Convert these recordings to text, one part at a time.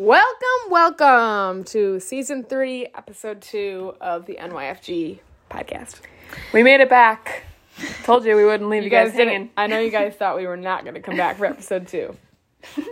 Welcome, welcome to season three, episode two of the NYFG podcast. We made it back. Told you we wouldn't leave you, guys, didn't- hanging. I know you guys thought we were not going to come back for episode two.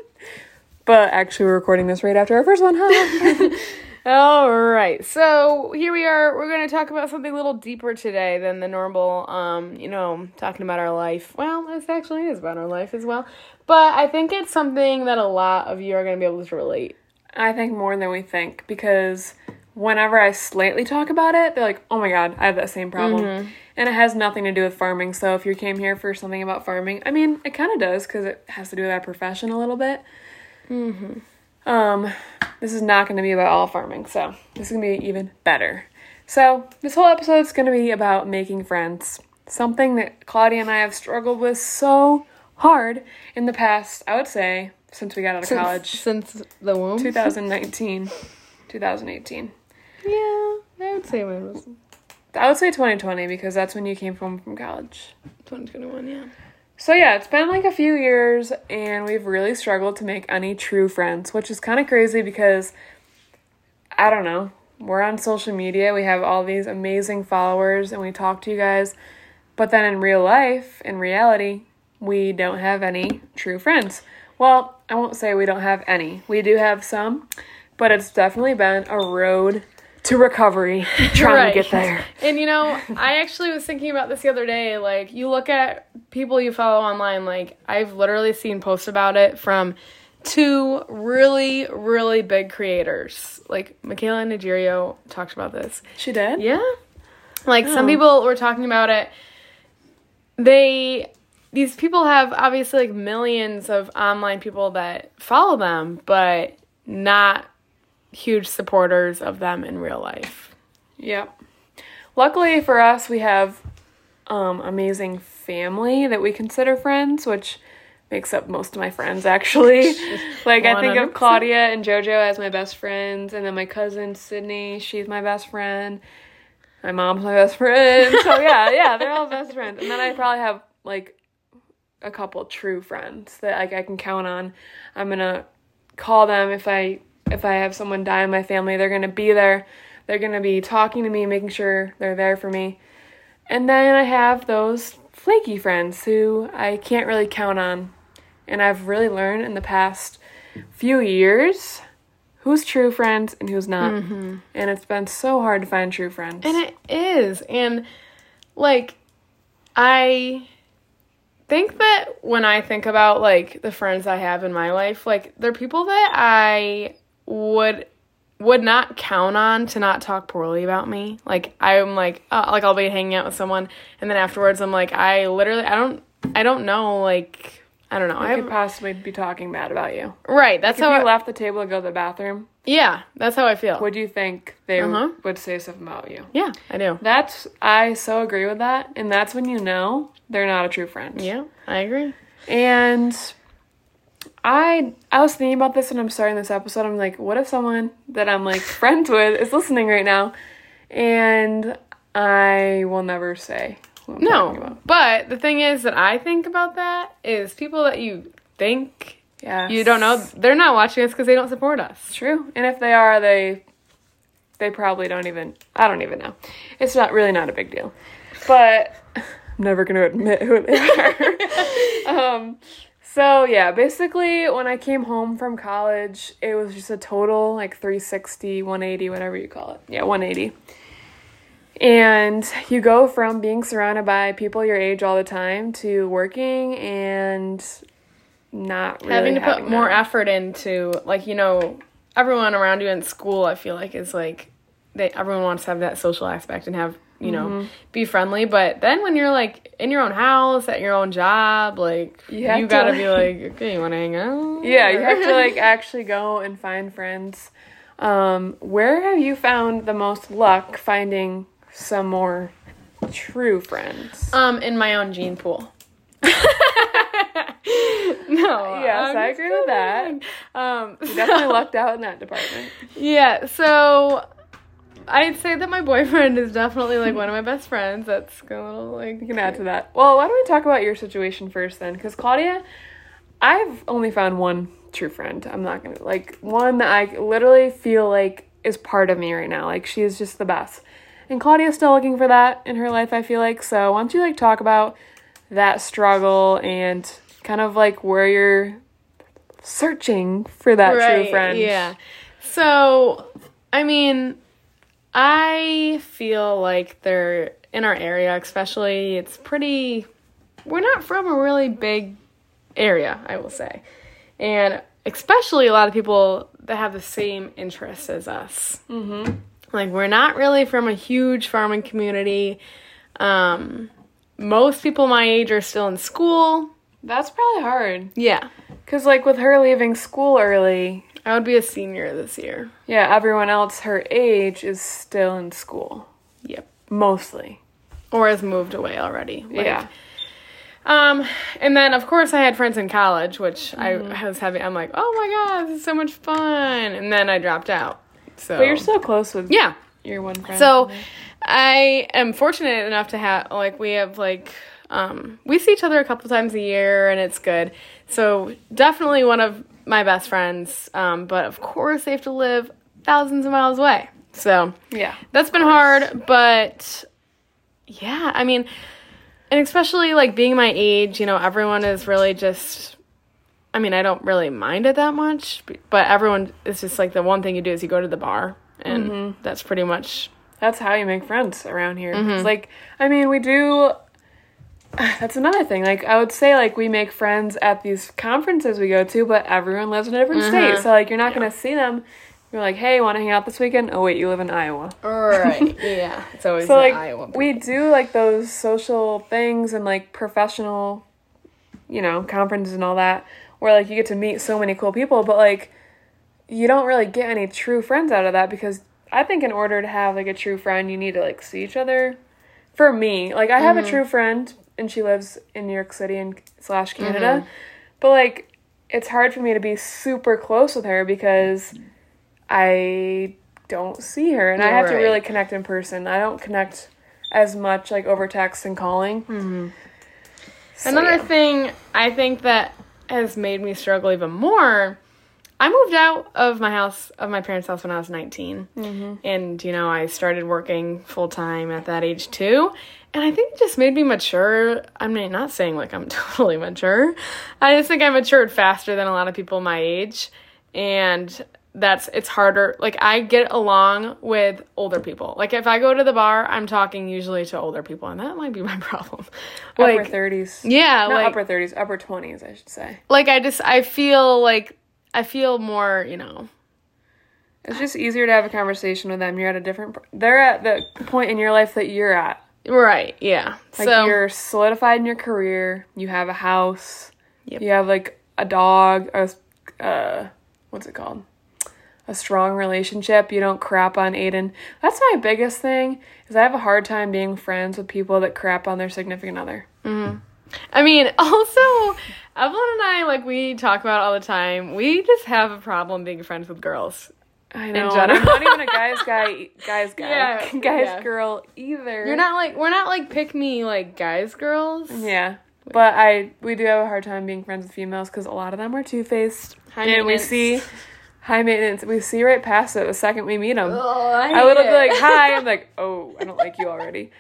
But actually, we're recording this right after our first one, huh? All right, so here we are. We're going to talk about something a little deeper today than the normal, um, you know, talking about our life. Well, this actually is about our life as well. But I think it's something that a lot of you are going to be able to relate. I think more than we think because whenever I slightly talk about it, they're like, oh my god, I have that same problem. And it has nothing to do with farming. So if you came here for something about farming, I mean, it kind of does because it has to do with our profession a little bit. Mm-hmm. Um, this is not going to be about all farming, so this is going to be even better. So this whole episode is going to be about making friends. Something that Claudia and I have struggled with so hard in the past, I would say, since we got out of college. Since the womb? 2019, 2018. Yeah, I would say mine was I would say 2020 because that's when you came home from college. 2021, yeah. So yeah, it's been like a few years and we've really struggled to make any true friends, which is kind of crazy because I don't know. We're on social media, we have all these amazing followers and we talk to you guys, but then in real life, in reality, we don't have any true friends. Well, I won't say we don't have any. We do have some, but it's definitely been a road to recovery trying Right. to get there. And you know, I actually was thinking about this the other day. Like, you look at people you follow online, like, I've literally seen posts about it from two really, really big creators. Like, Mikayla Nogueira talked about this. She did? Yeah. Like, some Oh. people were talking about it. They, these people have obviously like millions of online people that follow them, but not huge supporters of them in real life. Yep. Luckily for us, we have um, amazing family that we consider friends, which makes up most of my friends actually. like I think of Claudia and JoJo as my best friends, and then my cousin Sydney, she's my best friend. My mom's my best friend. So yeah, yeah, they're all best friends. And then I probably have like a couple true friends that like I can count on. I'm gonna call them if I if I have someone die in my family. They're gonna be there. They're gonna be talking to me, making sure they're there for me. And then I have those flaky friends who I can't really count on. And I've really learned in the past few years who's true friends and who's not. Mm-hmm. And it's been so hard to find true friends. And it is. And like I think that when I think about like the friends I have in my life, like they're people that I would would not count on to not talk poorly about me. Like I'm like uh, like I'll be hanging out with someone and then afterwards I'm like I literally I don't I don't know like I don't know. I could possibly be talking bad about you. right, that's If how you I, left the table to go to the bathroom, Yeah, that's how I feel. would you think they Uh-huh. would say something about you? yeah, I do. That's I so agree with that, and that's when you know they're not a true friend. Yeah, I agree. And I I was thinking about this when I'm starting this episode. I'm like, what if someone that I'm like friends with is listening right now, and I will never say. Who No, but the thing is that I think about that is people that you think Yeah, you don't know, they're not watching us because they don't support us. True, and if they are, they they probably don't even. I don't even know. It's not really not a big deal, but I'm never going to admit who they are. um, so yeah, basically, when I came home from college, it was just a total like 360, 180, whatever you call it. Yeah, 180. And you go from being surrounded by people your age all the time to working and not really having to put having more effort into, like, you know, everyone around you in school, I feel like, is like, they everyone wants to have that social aspect and have, you know, Mm-hmm. be friendly. But then when you're like in your own house, at your own job, like, You you, have to, gotta be like, okay, you wanna hang out? Yeah, you have to like actually go and find friends. Um, where have you found the most luck finding some more true friends? Um, in my own gene pool. no. Yes, I'm I agree with that. Um, You definitely lucked out in that department. yeah. So I'd say that my boyfriend is definitely like one of my best friends. That's a little like You can add to that. Well, why don't we talk about your situation first then? Because Claudia, I've only found one true friend. I'm not gonna like one that I literally feel like is part of me right now. Like she is just the best. And Claudia's still looking for that in her life, I feel like. So why don't you like talk about that struggle and kind of like where you're searching for that true friend. Yeah. So, I mean, I feel like they're in our area, especially. It's pretty. We're not from a really big area, I will say, and especially a lot of people that have the same interests as us. Mm-hmm. Like we're not really from a huge farming community. Um, most people my age are still in school. That's probably hard. Yeah, Cause like with her leaving school early, I would be a senior this year. yeah, everyone else her age is still in school. Yep. Mostly. Or has moved away already. Like, yeah. Um, and then of course I had friends in college, which I was having. I'm like, oh my god, this is so much fun. And then I dropped out. So, But you're still close with yeah. your one friend. So I am fortunate enough to have like we have like um we see each other a couple times a year and it's good. So definitely one of my best friends. Um, but of course they have to live thousands of miles away. So yeah. that's been hard, but yeah, I mean, and especially like being my age, you know, everyone is really just. I mean, I don't really mind it that much, but everyone is just like the one thing you do is you go to the bar, and that's pretty much. That's how you make friends around here. Mm-hmm. It's like, I mean, we do. That's another thing. Like, I would say, like, we make friends at these conferences we go to, but everyone lives in a different state. Mm-hmm. So, like, you're not going to see them. You're like, hey, want to hang out this weekend? Oh, wait, you live in Iowa. Right. yeah. It's always So, like, Iowa. we do, like, those social things and, like, professional, you know, conferences and all that, where, like, you get to meet so many cool people, but, like, you don't really get any true friends out of that because I think in order to have like a true friend, you need to like see each other. For me, like I have a mm-hmm. true friend and she lives in New York City and slash Canada, but like it's hard for me to be super close with her because I don't see her and I You're have to really connect in person. I don't connect as much like over text and calling. So, Another yeah. thing I think that has made me struggle even more. I moved out of my house, of my parents' house when I was 19. Mm-hmm. And, you know, I started working full time at that age too. And I think it just made me mature. I'm not not saying like I'm totally mature. I just think I matured faster than a lot of people my age. And that's, it's harder. Like, I get along with older people. Like, if I go to the bar, I'm talking usually to older people. And that might be my problem. upper 30s. yeah, Not like, upper 30s, upper 20s, I should say. like I just I feel like I feel more, you know. It's just easier to have a conversation with them. You're at a different. They're at the point in your life that you're at. Right, yeah. Like so you're solidified in your career. You have a house. Yep. You have like a dog. A uh, what's it called? A strong relationship. You don't crap on Aiden. That's my biggest thing. Is I have a hard time being friends with people that crap on their significant other. I mean, also Evelyn and I like we talk about it all the time. We just have a problem being friends with girls. I know. general. I'm not even a guy's guy. Guy's guy. Yeah, guy's yeah. girl either. You're not like we're not like pick me like guys girls. Yeah. But I we do have a hard time being friends with females because a lot of them are two faced, High and we maintenance. see high maintenance. We see right past it the second we meet them. Oh, I, I would been like, "Hi," I'm like, "Oh, I don't like you already."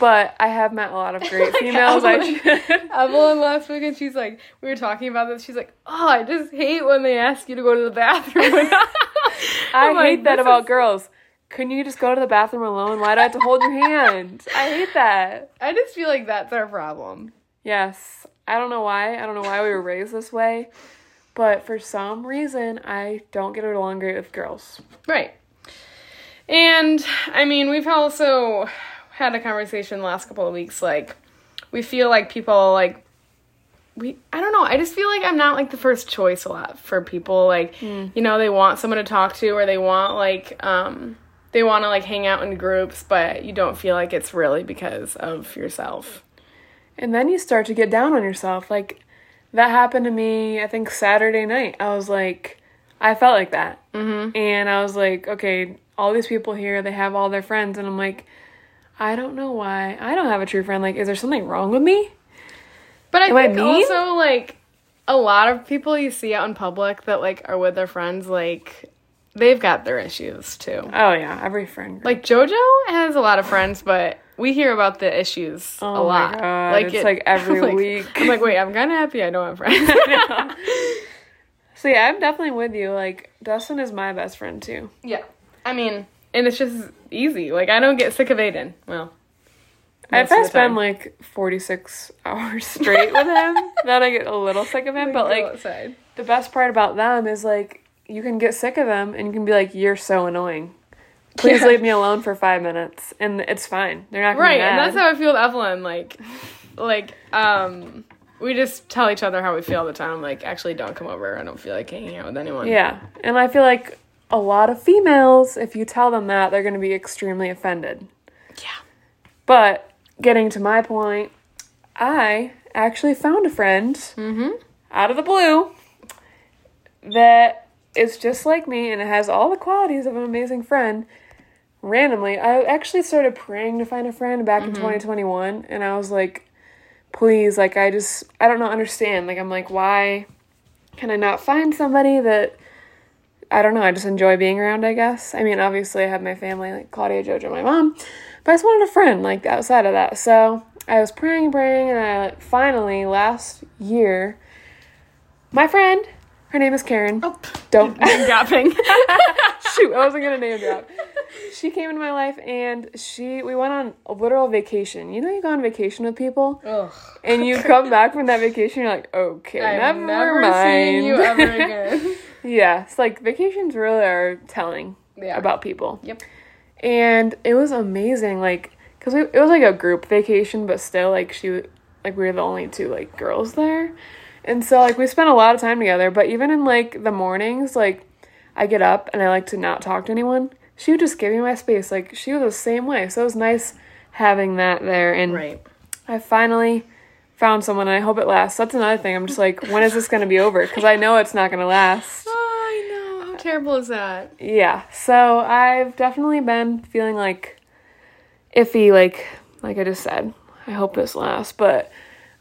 But I have met a lot of great females. I Evelyn. should. Evelyn last week and she's like, we were talking about this. She's like, oh, I just hate when they ask you to go to the bathroom. Oh I I'm like, hate that about is- girls. Couldn't you just go to the bathroom alone? Why do I have to hold your hand? I hate that. I just feel like that's our problem. Yes. I don't know why. I don't know why we were raised this way. But for some reason, I don't get along great with girls. Right. And I mean, we've also had a conversation the last couple of weeks. Like, we feel like people like we. I don't know. I just feel like I'm not like the first choice a lot for people. Like, you know, they want someone to talk to, or they want like um they want to like hang out in groups, but you don't feel like it's really because of yourself. And then you start to get down on yourself. Like, that happened to me, I think, Saturday night. I was like, I felt like that. Mm-hmm. And I was like, okay, all these people here, they have all their friends. And I'm like, I don't know why I don't have a true friend. Like, is there something wrong with me? But I Am I think mean? also like a lot of people you see out in public that like are with their friends, like they've got their issues too. Oh yeah, every friend. Group. Like JoJo has a lot of friends, but we hear about the issues Oh a lot. God, it's like every like- week. I'm like, wait, I'm kind of happy I don't have friends. so yeah, I'm definitely with you. Like Dustin is my best friend too. yeah, I mean, and it's just easy. Like I don't get sick of Aiden. Well, If most I the spend time. like 46 hours straight with him, then I get a little sick of him. But like outside. the best part about them is like you can get sick of them and you can be like, "You're so annoying. Please Yeah. leave me alone for five minutes," and it's fine. They're not right and that's how i feel with evelyn like like um we just tell each other how we feel all the time like actually don't come over i don't feel like hanging out with anyone Yeah, and I feel like a lot of females, if you tell them that, they're gonna be extremely offended. yeah But getting to my point, I actually found a friend mm-hmm out of the blue that is just like me and it has all the qualities of an amazing friend. Randomly, I actually started praying to find a friend back in 2021 and I was like, please, like, I just, I don't know, understand. Like, I'm like, why can I not find somebody that I don't know, I just enjoy being around, I guess. I mean, obviously, I have my family, like Claudia, JoJo, my mom, but I just wanted a friend, like, outside of that. So I was praying, praying, and I like, finally, last year, my friend, her name is Karen. oh Don't. Name dropping Shoot, I wasn't gonna name drop. She came into my life and she we went on a literal vacation. You know you go on vacation with people Ugh. and you come back from that vacation you're like, okay, I'm never, never mind. you ever again yeah, it's like vacations really are telling Yeah. about people. Yep. And it was amazing, like, cause we, it was like a group vacation, but still, like, she, like, we were the only two like girls there, and so like we spent a lot of time together. But even in like the mornings, like, I get up and I like to not talk to anyone. She would just give me my space. Like she was the same way, so it was nice having that there. And right I finally found someone, and I hope it lasts. That's another thing. I'm just like, when is this gonna be over? Because I know it's not gonna last. oh, i know how terrible is that Yeah. So I've definitely been feeling like iffy, like like I just said. I hope this lasts, but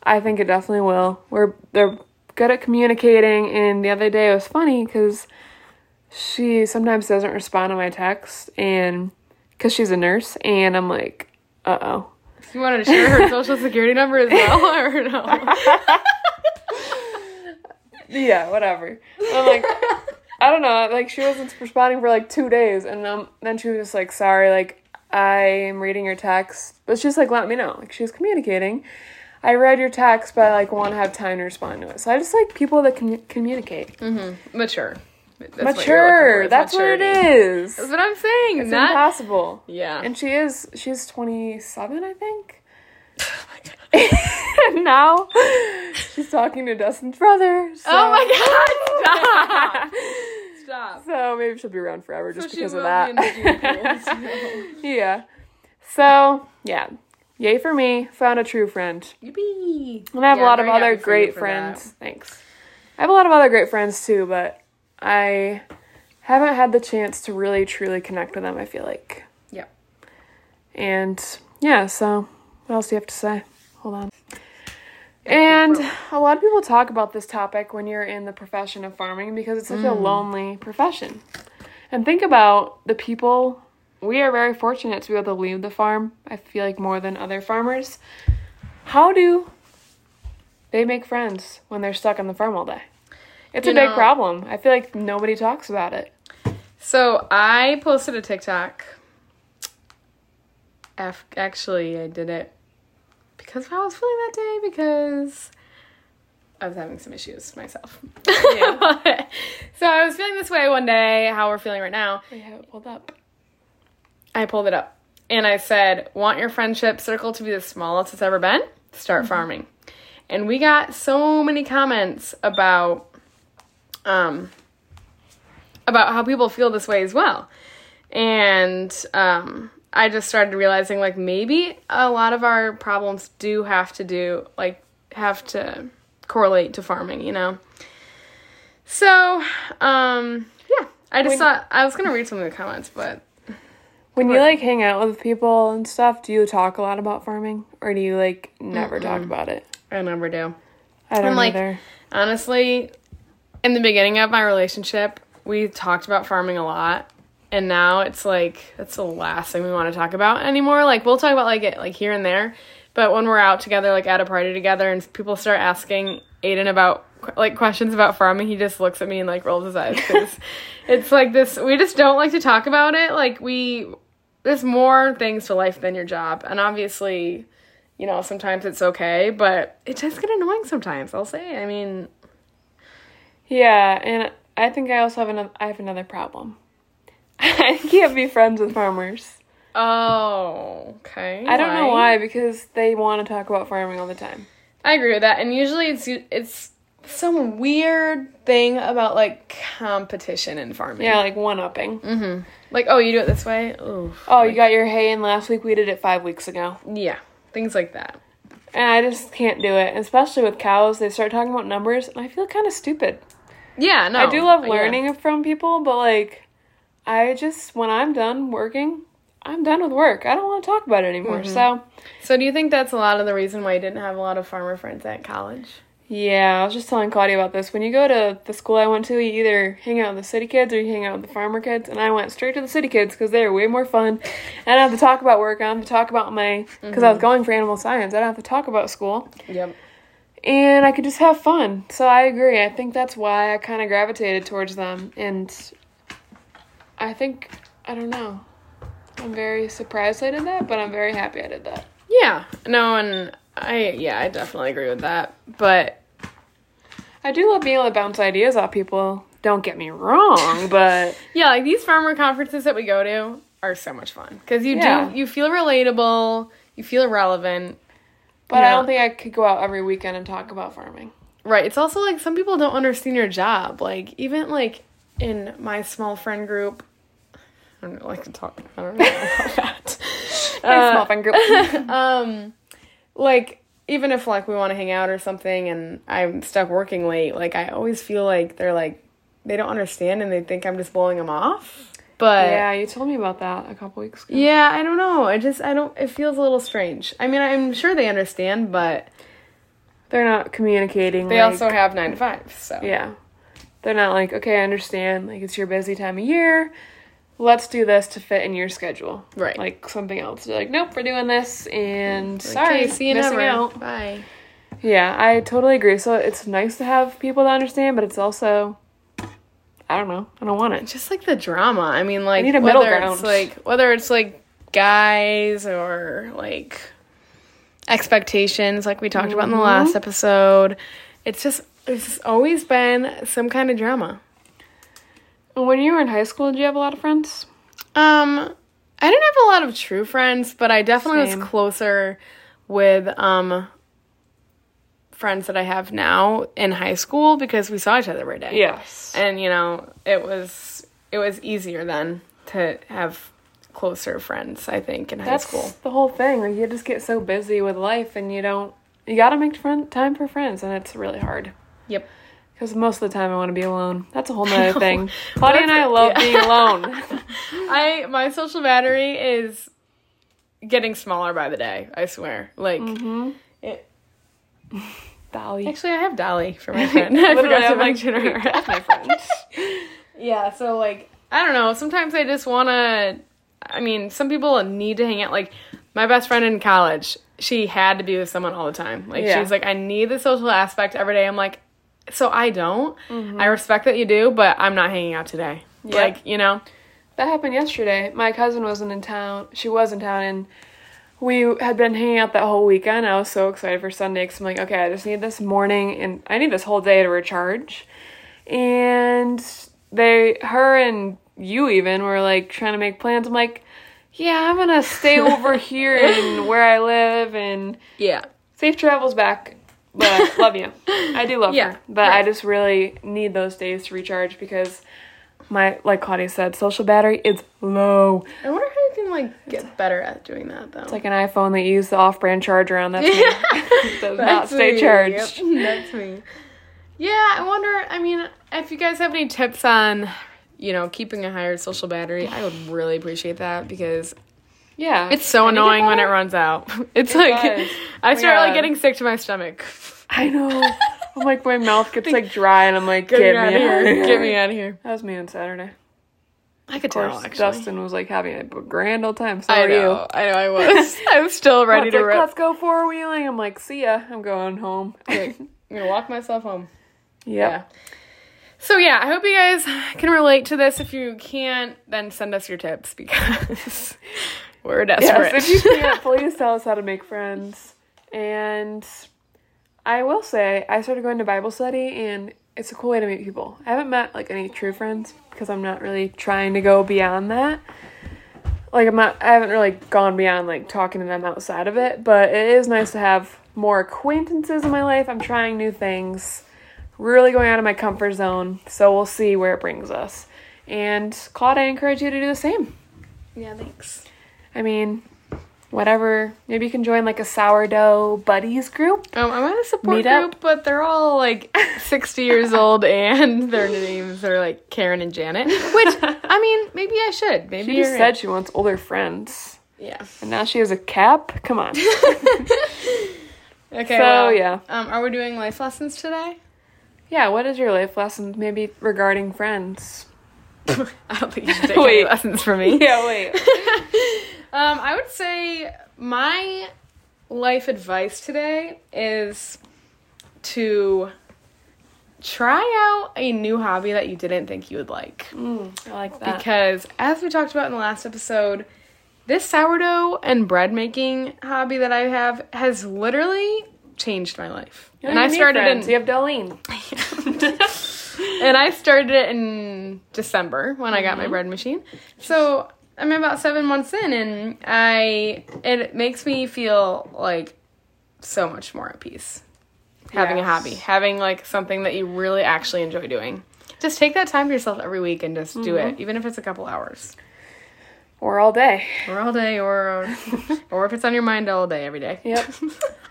I think it definitely will. We're they're good at communicating, and the other day it was funny because she sometimes doesn't respond to my text, and because she's a nurse, and I'm like, uh oh. you wanted to share her social security number as well or no Yeah, whatever. I'm like, I don't know. Like she wasn't responding for like two days, and um, then she was just like, "Sorry, like I am reading your text," but she's like, "Let me know." Like she was communicating. I read your text, but I like want to have time to respond to it. So I just like people that can communicate. mm-hmm. mature That's Mature. is That's what it is. that's what i'm saying It's not impossible. yeah And she is. She's twenty seven, I think. And now she's talking to Dustin's brother. So. oh my god stop stop So maybe she'll be around forever just she because of that. be in the pool, so. yeah. So yeah, yay for me. Found a true friend, Yippee. and I have Yeah, a lot of other happy for you great friends. that. Thanks. I have a lot of other great friends too, but I haven't had the chance to really truly connect with them. I feel like. Yeah. And yeah, so what else do you have to say? Hold on. And a lot of people talk about this topic when you're in the profession of farming because it's such a hmm. lonely profession. And think about the people. We are very fortunate to be able to leave the farm, I feel like more than other farmers. How do they make friends when they're stuck on the farm all day? It's You a big problem. I feel like nobody talks about it. So I posted a TikTok. Af- actually, I did it because how I was feeling that day because I was having some issues myself. Yeah. so I was feeling this way one day, how we're feeling right now. I have it pulled up. I pulled it up and I said, "Want your friendship circle to be the smallest it's ever been? Start farming." And we got so many comments about um about how people feel this way as well. And um I just started realizing like maybe a lot of our problems do have to do like have to correlate to farming, you know. So, um yeah, I just When- thought I was going to read some of the comments, but When you like hang out with people and stuff, do you talk a lot about farming or do you like never talk about it? I never do. I don't I'm like- either. honestly, in the beginning of my relationship, we talked about farming a lot. And now it's like that's the last thing we want to talk about anymore. Like we'll talk about like it like here and there, but when we're out together, like at a party together, and people start asking Aiden about like questions about farming, he just looks at me and like rolls his eyes because it's like this. We just don't like to talk about it. Like we, there's more things to life than your job, and obviously, you know, sometimes it's okay, but it does get annoying sometimes. I'll say. I mean, Yeah, and I think I also have another. I have another problem. I can't be friends with farmers. Oh, okay. I don't know why because they want to talk about farming all the time. I agree with that. And usually it's it's some weird thing about like competition in farming. Yeah, like one upping. Mm-hmm. Like, oh, you do it this way? Ooh. Oh, you got your hay in last week. We did it five weeks ago, Yeah. Things like that. and I just can't do it. Especially with cows, they start talking about numbers, and I feel kind of stupid. Yeah, no. I do love yeah. learning from people, but like, I just when I'm done working, I'm done with work. I don't want to talk about it anymore. Mm-hmm. So So do you think that's a lot of the reason why you didn't have a lot of farmer friends at college? yeah, I was just telling Claudia about this. When you go to the school I went to, you either hang out with the city kids or you hang out with the farmer kids, and I went straight to the city kids because they're way more fun. I don't have to talk about work. I don't have to talk about my because I was going for animal science. I don't have to talk about school. Yep. and I could just have fun. So I agree. I think that's why I kind of gravitated towards them. And I think, I don't know. I'm very surprised I did that, but I'm very happy I did that. Yeah. No, and I yeah, I definitely agree with that. But I do love being able to bounce ideas off people. Don't get me wrong, but yeah, like these farmer conferences that we go to are so much fun because you Yeah. do you feel relatable, you feel relevant. but I don't think I could go out every weekend and talk about farming. Right. It's also like some people don't understand your job. Like even like in my small friend group, I don't like to talk. I don't know about that. My Uh, small friend group. um, like even if like we want to hang out or something, and I'm stuck working late, like I always feel like they're like they don't understand and they think I'm just blowing them off. But yeah, you told me about that a couple weeks ago. yeah, I don't know. I just I don't. It feels a little strange. I mean, I'm sure they understand, but They're not communicating. they like- also have nine to five. So Yeah. They're not like, okay, I understand. Like, it's your busy time of year. Let's do this to fit in your schedule. Right. Like something else. They're like, nope, we're doing this. And Like, sorry, okay, see you missing never. out. Bye. Yeah, I totally agree. So it's nice to have people to understand, but it's also, I don't know. I don't want it. just like the drama. I mean, like need a middle whether ground. it's like whether it's like guys or like expectations, like we talked about in the Mm-hmm. last episode. It's just it's always been some kind of drama. When you were in high school, did you have a lot of friends? Um, I didn't have a lot of true friends, but I definitely Same. was closer with um friends that I have now in high school because we saw each other every day. Yes. and you know it was it was easier then to have closer friends i think in high That's school the whole thing. Like, you just get so busy with life and you don't, you gotta make friend, time for friends, and it's really hard. Yep Because most of the time I want to be alone. That's a whole nother thing. Claudia and I love yeah. being alone. i my social battery is getting smaller by the day i swear like mm-hmm. it, Dolly. actually i have dolly for my friend i forgot to I'm like, mention her that's my friend. yeah so like i don't know sometimes i just want to i mean some people need to hang out like my best friend in college she had to be with someone all the time like Yeah. she's like i need the social aspect every day i'm like so i don't Mm-hmm. i respect that you do but i'm not hanging out today Yep. like you know That happened yesterday. My cousin wasn't in town. She was in town, and we had been hanging out that whole weekend. I was so excited for Sunday because I'm like, okay, I just need this morning, and I need this whole day to recharge. And they, her and you even were like trying to make plans. I'm like, yeah, I'm gonna stay over here and where I live, and yeah safe travels back. But I love you. I do love Yeah, her. But I just really need those days to recharge because my like Claudia said, social battery is low. i wonder how you can like get better at doing that though It's like an iPhone that you use the off brand charger on. That's me. Does not stay me. charged. Yep, that's me. Yeah, I wonder. I mean, if you guys have any tips on, you know, keeping a higher social battery, I would really appreciate that because Yeah. it's so annoying when it runs out. It's It like does. I Oh start like getting sick to my stomach. I know. I'm like my mouth gets like dry, and I'm like, Get, get, me out me of out here. Get me out of here. That was me on Saturday. I could Of course, tell, actually. Dustin was like having a grand old time. So I are you. know. I know. I was. I was still ready Ready to like, rip. Let's go four wheeling. I'm like, see ya. I'm going home. Okay, I'm gonna walk myself home. Yep. Yeah. So yeah, I hope you guys can relate to this. If you can't, then send us your tips because we're desperate. Yes, if you can't, please tell us how to make friends. And I will say, I started going to Bible study, and it's a cool way to meet people. I haven't met like any true friends because I'm not really trying to go beyond that. Like I'm not, I haven't really gone beyond like talking to them outside of it. But it is nice to have more acquaintances in my life. I'm trying new things, really going out of my comfort zone. So we'll see where it brings us. And Claude, I encourage you to do the same. yeah, thanks. I mean, whatever. Maybe you can join like a sourdough buddies group. Um, I'm at a support Meet up. group, but they're all like 60 years old, and their names are like Karen and Janet. Which I mean, maybe I should. Maybe She just said she wants older friends. yeah. And now she has a cap? Come on. Okay. So, well, yeah. Um, are we doing life lessons today? yeah, what is your life lesson maybe regarding friends? I don't think you should take any Wait. lessons from me. Yeah, wait. Um, I would say my life advice today is to try out a new hobby that you didn't think you would like. I like that. Because as we talked about in the last episode, this sourdough and bread making hobby that I have has literally changed my life. You and I started friends. in You have Darlene. and I started it in December when I got my bread machine. So I'm about seven months in, and I it makes me feel like so much more at peace having a hobby, having like something that you really actually enjoy doing. Just take that time for yourself every week and just do it, mm-hmm. even if it's a couple hours, Or all day. or all day, or or if it's on your mind all day, every day. Yep.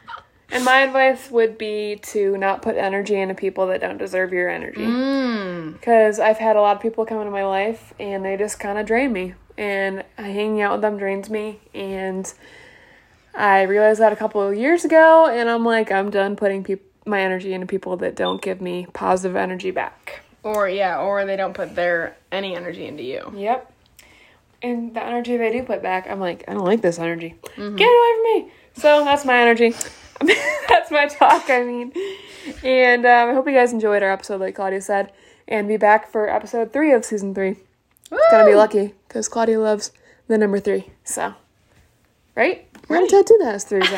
And my advice would be to not put energy into people that don't deserve your energy. mm. Because I've had a lot of people come into my life and they just kind of drain me. And hanging out with them drains me. And I realized that a couple of years ago. And I'm like, I'm done putting peop- my energy into people that don't give me positive energy back. Or yeah, or they don't put their any energy into you. Yep. And the energy they do put back, I'm like, I don't like this energy. Get it away from me. So that's my energy. that's my talk, I mean. And um, I hope you guys enjoyed our episode, like Claudia said. And be back for episode three of season three. Gonna be lucky because Claudia loves the number three. So, right? We're gonna tattoo that as three.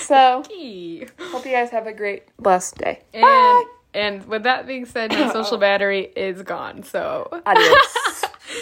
So, hope you guys have a great, blessed day. And and with that being said, my social battery is gone. So Adios.